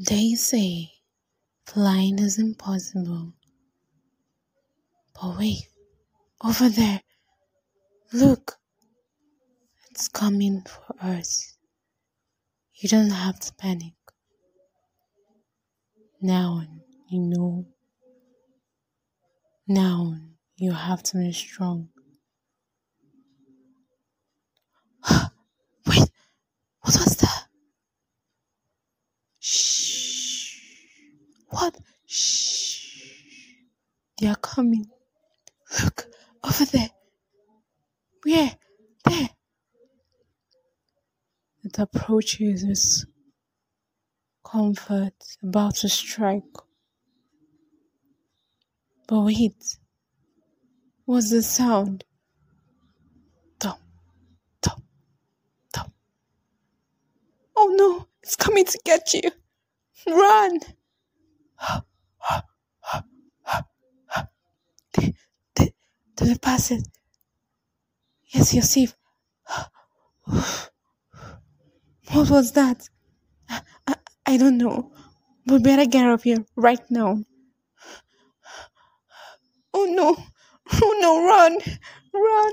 They say flying is impossible. But wait, over there, look, it's coming for us. You don't have to panic. Now you know. Now you have to be strong. Wait, what was that? Shh. What? Shh. They are coming. Look, over there. Where? There. It approaches us. Comfort about to strike. But wait. What's the sound? Thump, thump, thump. Oh no, it's coming to get you. Run! Did, did it pass it? Yes, you're. What was that? I, I, don't know. We better get up here right now. Oh no! Oh no! Run! Run!